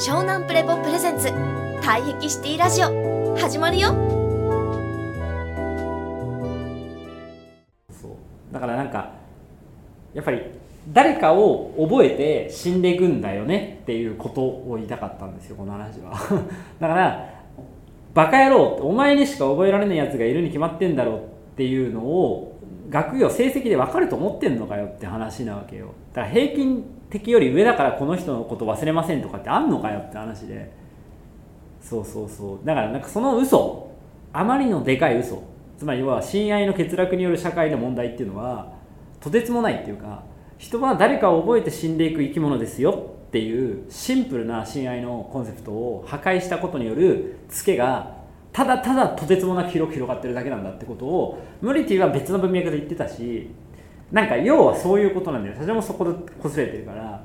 湘南プレポプレゼンツ。退癖シティラジオ。始まるよ。そう。だからなんかやっぱり誰かを覚えて死んでいくんだよねっていうことを言いたかったんですよこの話は。だからバカ野郎お前にしか覚えられないやつがいるに決まってんだろうっていうのを学業成績で分かると思ってんのかよって話なわけよ。だから平均的より上だからこの人のこと忘れませんとかってあんのかよって話で。そうそうそう。だからなんかその嘘。あまりのでかい嘘。つまりは親愛の欠落による社会の問題っていうのはとてつもないっていうか人は誰かを覚えて死んでいく生き物ですよっていうシンプルな親愛のコンセプトを破壊したことによるツケがただただとてつもなく広く広がってるだけなんだってことをムリティは別の文脈で言ってたしなんか要はそういうことなんだよ。社長もそこで擦れてるから。だか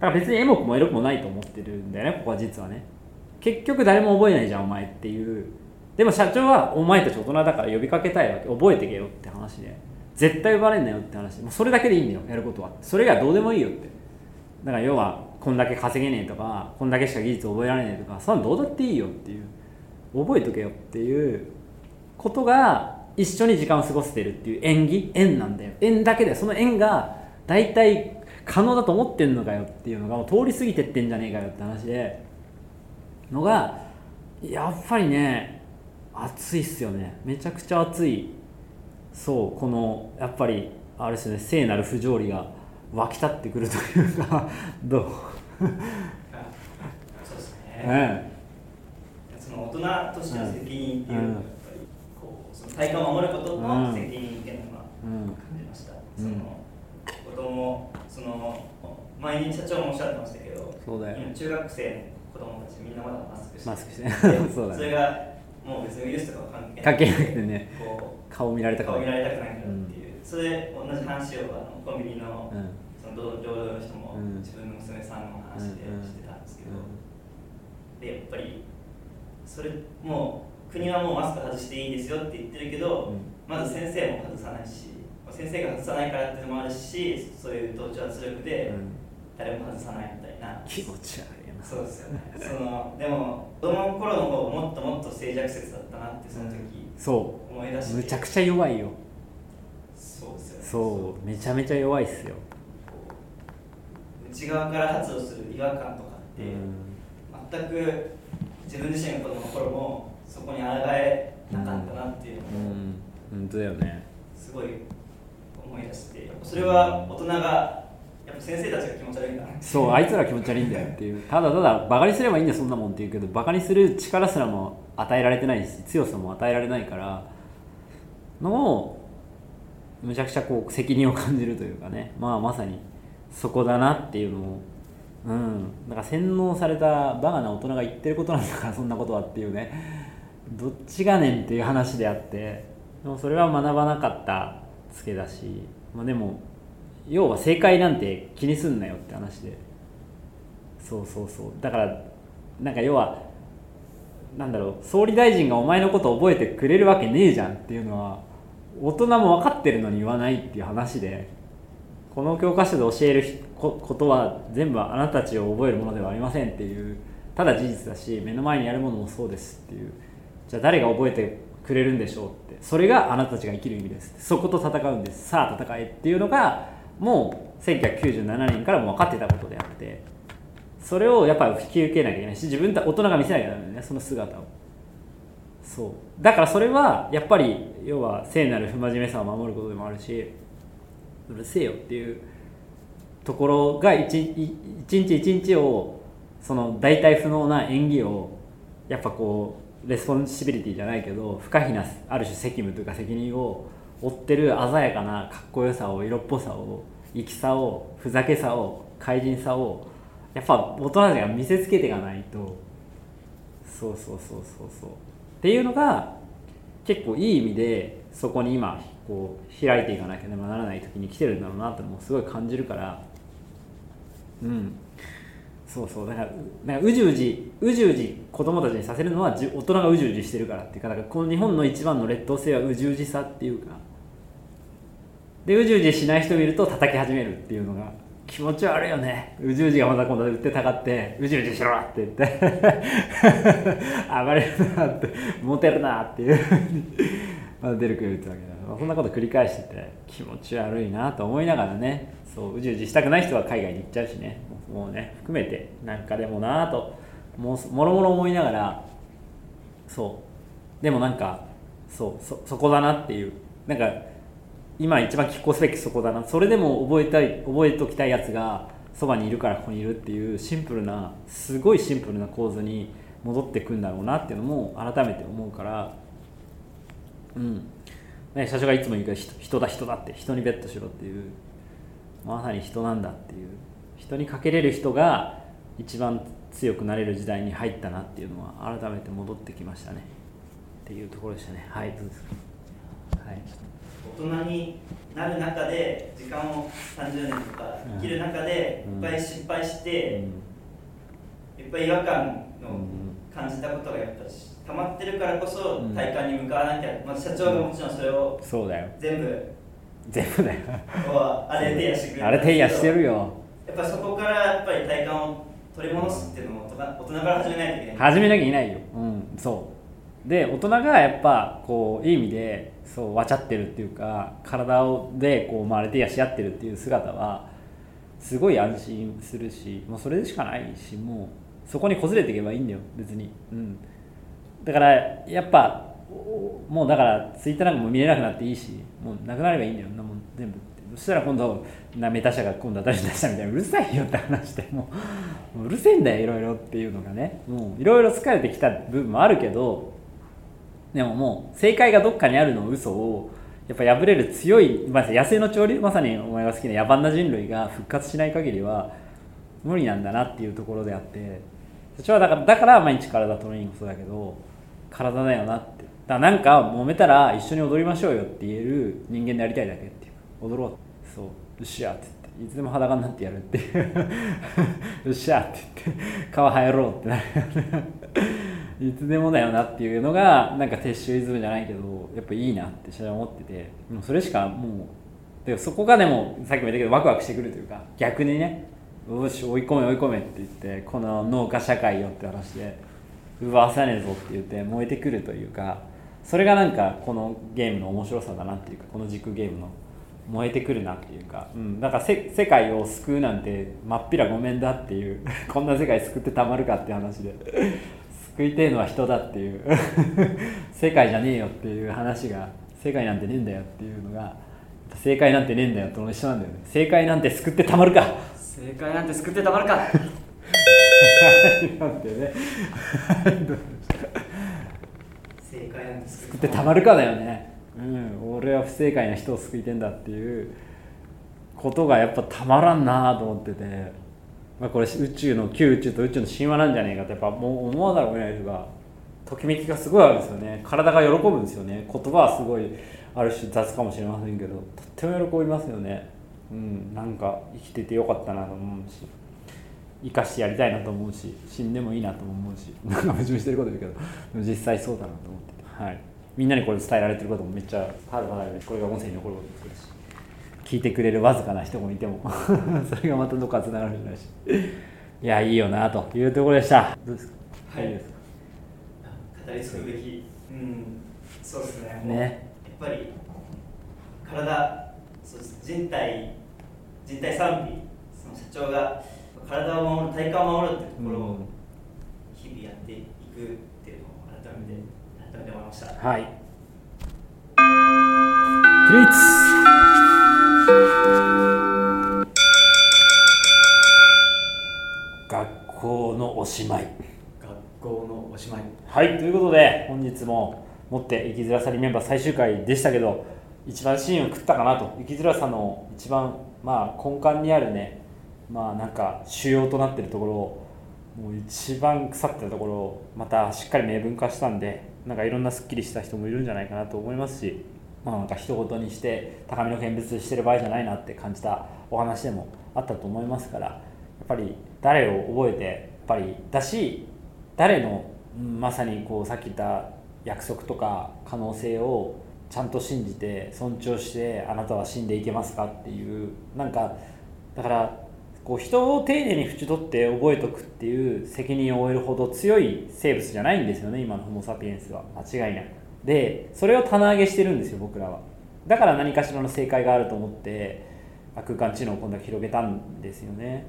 ら別にエモくもエロくもないと思ってるんだよねここは実はね。結局誰も覚えないじゃんお前っていう。でも社長はお前たち大人だから呼びかけたいわけ。覚えてけよって話で。絶対呼ばれんなよって話。もうそれだけでいいんだよやることは。それがどうでもいいよって。だから要はこんだけ稼げねえとかこんだけしか技術覚えられねえとかそんなのどうだっていいよっていう。覚えとけよっていうことが一緒に時間を過ごせてるっていう縁起縁なんだよ。縁だけでその縁が大体可能だと思ってんのかよっていうのがもう通り過ぎてってんじゃねえかよって話で。のがやっぱりね熱いっすよね。めちゃくちゃ熱い。そうこのやっぱりあれですね聖なる不条理が湧き立ってくるというかどう？そうですね、ねその大人としての責任っていうのうん。がやっぱりこうその体感を守ることの責任っていうのがうん。感じました、うんその子供その前に社長もおっしゃってましたけどそうだよ。今中学生の子供たちみんなまだマスクしてマスクして。で そうだね。それがもう別にウイルスとかは関係関係なくてね。こ顔見られうたから顔見られたくないからっていう、それ同じ話をあのコンビニの,、うん。その同僚の人も、うん。自分の娘さんの話でうん。してたんですけど、でやっぱりそれもう国はもうマスク外していいですよって言ってるけど、うん。まず先生も外さないし先生が外さないからっていうのもあるしそういう同調圧力でうん。誰も外さないみたいな、気持ち悪いな。そうですよね。そのでも子供の頃の方がもっともっと静寂説だったなってその時そ思い出して、うむちゃくちゃ弱いよ。そうですよね。そう。めちゃめちゃ弱いっすよ。内側から発動する違和感とかって、全く自分自身が子供の頃もそこに抗えなかったなっていうのをうん。本当だよね。すごい思い出してそれは大人がやっぱ先生たちが気持ち悪いんだな。そうあいつら気持ち悪いんだよっていう。ただただバカにすればいいんだよそんなもんって言うけどバカにする力すらも与えられてないし強さも与えられないからのをむちゃくちゃこう責任を感じるというかね。まあまさにそこだなっていうのをうん。だから洗脳されたバカな大人が言ってることなんだからそんなことはっていうね。どっちがねんっていう話であって。でもそれは学ばなかったツケだし、まあ、でも要は正解なんて気にすんなよって話で。そうそうそう。だからなんか要はなんだろう。総理大臣がお前のこと覚えてくれるわけねえじゃんっていうのは大人も分かってるのに言わないっていう話で。この教科書で教えるこことは全部あなたたちを覚えるものではありませんっていうただ事実だし目の前にやるものもそうですっていう。じゃあ誰が覚えてくれるんでしょうって。それがあなたたちが生きる意味ですそこと戦うんです。さあ戦えっていうのがもう1997年からも分かってたことであって。それをやっぱ引き受けなきゃいけないし自分た大人が見せなきゃダメだよねその姿を。そう。だからそれはやっぱり要は聖なる不真面目さを守ることでもあるしうるせえよっていうところが一日一日をその代替不能な演技をやっぱこう responsibility じゃないけど不可避なある種責務というか責任を負ってる鮮やかなかっこよさを色っぽさを粋さをふざけさを怪人さをやっぱ大人たちが見せつけていかないと。そうそうそうそうそう。っていうのが結構いい意味でそこに今こう開いていかなきゃならない時に来てるんだろうなってもうすごい感じるからうん。そうそうだからなんかうじうじうじうじ子供たちにさせるのはじ大人がうじうじしてるからっていうかだからこの日本の一番の劣等生はうじうじさっていうか。でうじうじしない人を見ると叩き始めるっていうのが気持ち悪いよね。うじうじがまた今度売ってたかってうじうじしろって言って。暴れるなってモテるなっていう。まだ出るく言ってたわけだ。そんなこと繰り返してて気持ち悪いなと思いながらね。そううじうじしたくない人は海外に行っちゃうしね。もうね含めてなんかでもなと。ももろもろ思いながらそう。でもなんかそうそそこだなっていう。なんか今一番聞こすべきそこだな。それでも覚えたい覚えときたいやつがそばにいるからここにいるっていうシンプルなすごいシンプルな構図に戻ってくんだろうなっていうのも改めて思うから。うん。ね社長がいつも言うけど人だ人だって。人にベットしろっていう。まさに人なんだっていう。人にかけれる人が一番強くなれる時代に入ったなっていうのは改めて戻ってきましたね。っていうところでしたね。はいどうですか？はい。大人になる中で時間を30年とか生きる中でうん。いっぱい失敗して、いっぱい違和感の感じたことがやっぱり溜まってるからこそうん。体感に向かわなきゃ、まあ、社長がもちろんそれをそうだよ。全部全部だよ。あれ提案してくれあれ提案してるよ。よやっぱそこからやっぱり体感を取り戻すっていうのも大人から始めないといけない。始めなきゃいけないよ。うんそう。で大人がやっぱこういい意味でそうわちゃってるっていうか体をでこう、まあ、あれ提案し合ってるっていう姿はすごい安心するしもうそれでしかないしもうそこにこずれていけばいいんだよ別に。うん。だからやっぱおもうだからツイッターなんかも見れなくなっていいしもうなくなればいいんだよ。なもん全部。ってそしたら今度なメタ社が今度私出したみたいな。うるさいよって話してもううるせえんだよいろいろっていうのがね。もういろいろ疲れてきた部分もあるけどでももう正解がどっかにあるの嘘をやっぱ破れる強い、まあ、野生の潮流まさにお前が好きな野蛮な人類が復活しない限りは無理なんだなっていうところであって。それはだからだから毎日体トレーニングそうだけど体だよなって。だからなんか揉めたら一緒に踊りましょうよって言える人間でやりたいだけっていう。踊ろう。そう。よっしゃって言って。いつでも裸になってやるって。い うよっしゃって言って。皮生えろうってなるいつでもだよなっていうのがなんか撤収イズムじゃないけどやっぱいいなって私は思ってて。もうそれしかもうでそこがでもさっきも言ったけどワクワクしてくるというか逆にねよし追い込め追い込めって言ってこの農家社会よって話で奪わさねえぞって言って燃えてくるというかそれがなんかこのゲームの面白さだなっていうかこの軸ゲームの燃えてくるなっていうか、うん、だからせ世界を救うなんてまっぴらごめんだっていう こんな世界救ってたまるかって話で救いてえのは人だっていう 世界じゃねえよっていう話が世界なんてねえんだよっていうのが正解なんてねえんだよと一緒なんだよね。正解なんて救ってたまるか。正解なんて救ってたまるか。なんてね正解なんです救ってたまるかだよねうん俺は不正解な人を救いてんだっていうことがやっぱたまらんなと思ってて、まあ、これ宇宙の旧宇宙と宇宙の神話なんじゃねえかってやっぱもう思わざるを得ないというかときめきがすごいあるんですよね。体が喜ぶんですよね。言葉はすごいある種雑かもしれませんけど。とっても喜びますよね。うんなんか生きててよかったなと思うし。生かしてやりたいなと思うし死んでもいいなとも思うし なんか矛盾してること言うけどでも実際そうだなと思ってて、はい、みんなにこれ伝えられてることもめっちゃはるかなるこれが音声に残ることもそうですし。聞いてくれるわずかな人もいても。それがまたどっかつながるじゃないし。いやいいよなというところでした。どうですか？はい。いですか？語り継ぐべきうんそうですね。ね。やっぱり体そうです人体人体賛美その社長が体を守る体幹を守るっていうところを日々やっていくっていうのを改めて改めて思いました。はい。起立学校のおしまい。学校のおしまい。はい。ということで本日も「もって生きづらさりメンバー」最終回でしたけど一番シーンを食ったかなと。生きづらさの一番まあ根幹にあるねまあなんか主要となってるところをもう一番腐ってたところをまたしっかり明文化したんでなんかいろんなすっきりした人もいるんじゃないかなと思いますしまあなんか一言にして高みの見物してる場合じゃないなって感じたお話でもあったと思いますからやっぱり誰を覚えてやっぱりだし誰のまさにこうさっき言った約束とか可能性をちゃんと信じて尊重してあなたは死んでいけますかっていうなんかだからこう人を丁寧に縁取って覚えとくっていう責任を負えるほど強い生物じゃないんですよね今のホモ・サピエンスは。間違いないでそれを棚上げしてるんですよ僕らは。だから何かしらの正解があると思って空間知能をこんだけ広げたんですよね。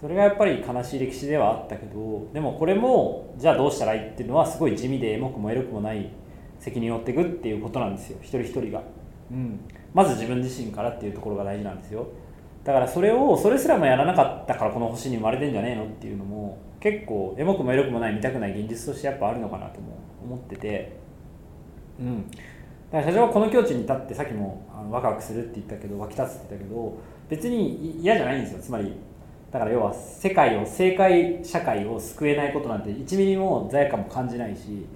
それがやっぱり悲しい歴史ではあったけどでもこれもじゃあどうしたらいいっていうのはすごい地味でエモくもエロくもない責任を負っていくっていうことなんですよ一人一人が、うん、まず自分自身からっていうところが大事なんですよだからそれをそれすらもやらなかったからこの星に生まれてんじゃねえのっていうのも結構エモくもエロくもない見たくない現実としてやっぱあるのかなとも思ってて。うん。だから社長はこの境地に立ってさっきもあのワクワクするって言ったけど湧き立つって言ったけど別に嫌じゃないんですよ。つまりだから要は世界を正解社会を救えないことなんて1ミリも罪悪感も感じないし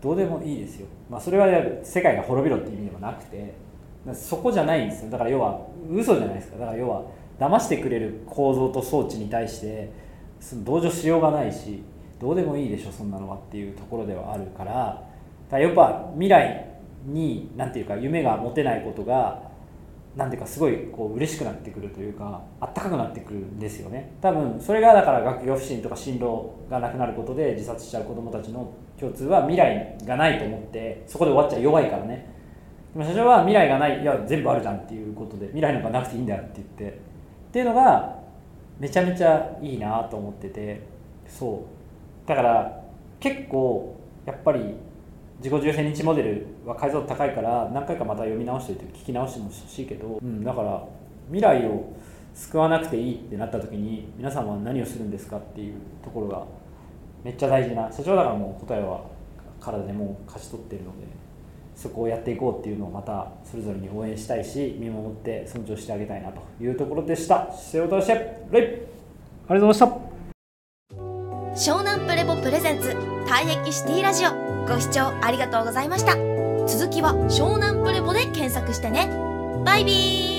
どうでもいいですよ、まあ、それは世界が滅びろっていう意味でもなくて。そこじゃないんですよ。だから要は嘘じゃないですか。だから要は騙してくれる構造と装置に対してその同情しようがないしどうでもいいでしょそんなのはっていうところではあるから。だからやっぱ未来に何ていうか夢が持てないことがなんていうかすごいこう嬉しくなってくるというかあったかくなってくるんですよね。多分それがだから学業不振とか進路がなくなることで自殺しちゃう子どもたちの共通は未来がないと思ってそこで終わっちゃ弱いからね。社長は未来がないいや全部あるじゃんっていうことで未来なんかなくていいんだよって言ってっていうのがめちゃめちゃいいなと思っててそう。だから結構やっぱり自己重千日モデルは解像度高いから何回かまた読み直していて聞き直してもほしいけど、うん、だから未来を救わなくていいってなった時に皆さんは何をするんですかっていうところがめっちゃ大事な社長だからもう答えは体でもう勝ち取ってるので。そこをやっていこうっていうのをまたそれぞれに応援したいし見守って尊重してあげたいなというところでした。姿勢を正して。レイ。ありがとうございました。湘南プレボプレゼンツ退役シティラジオ。ご視聴ありがとうございました。続きは湘南プレボで検索してね。バイビー。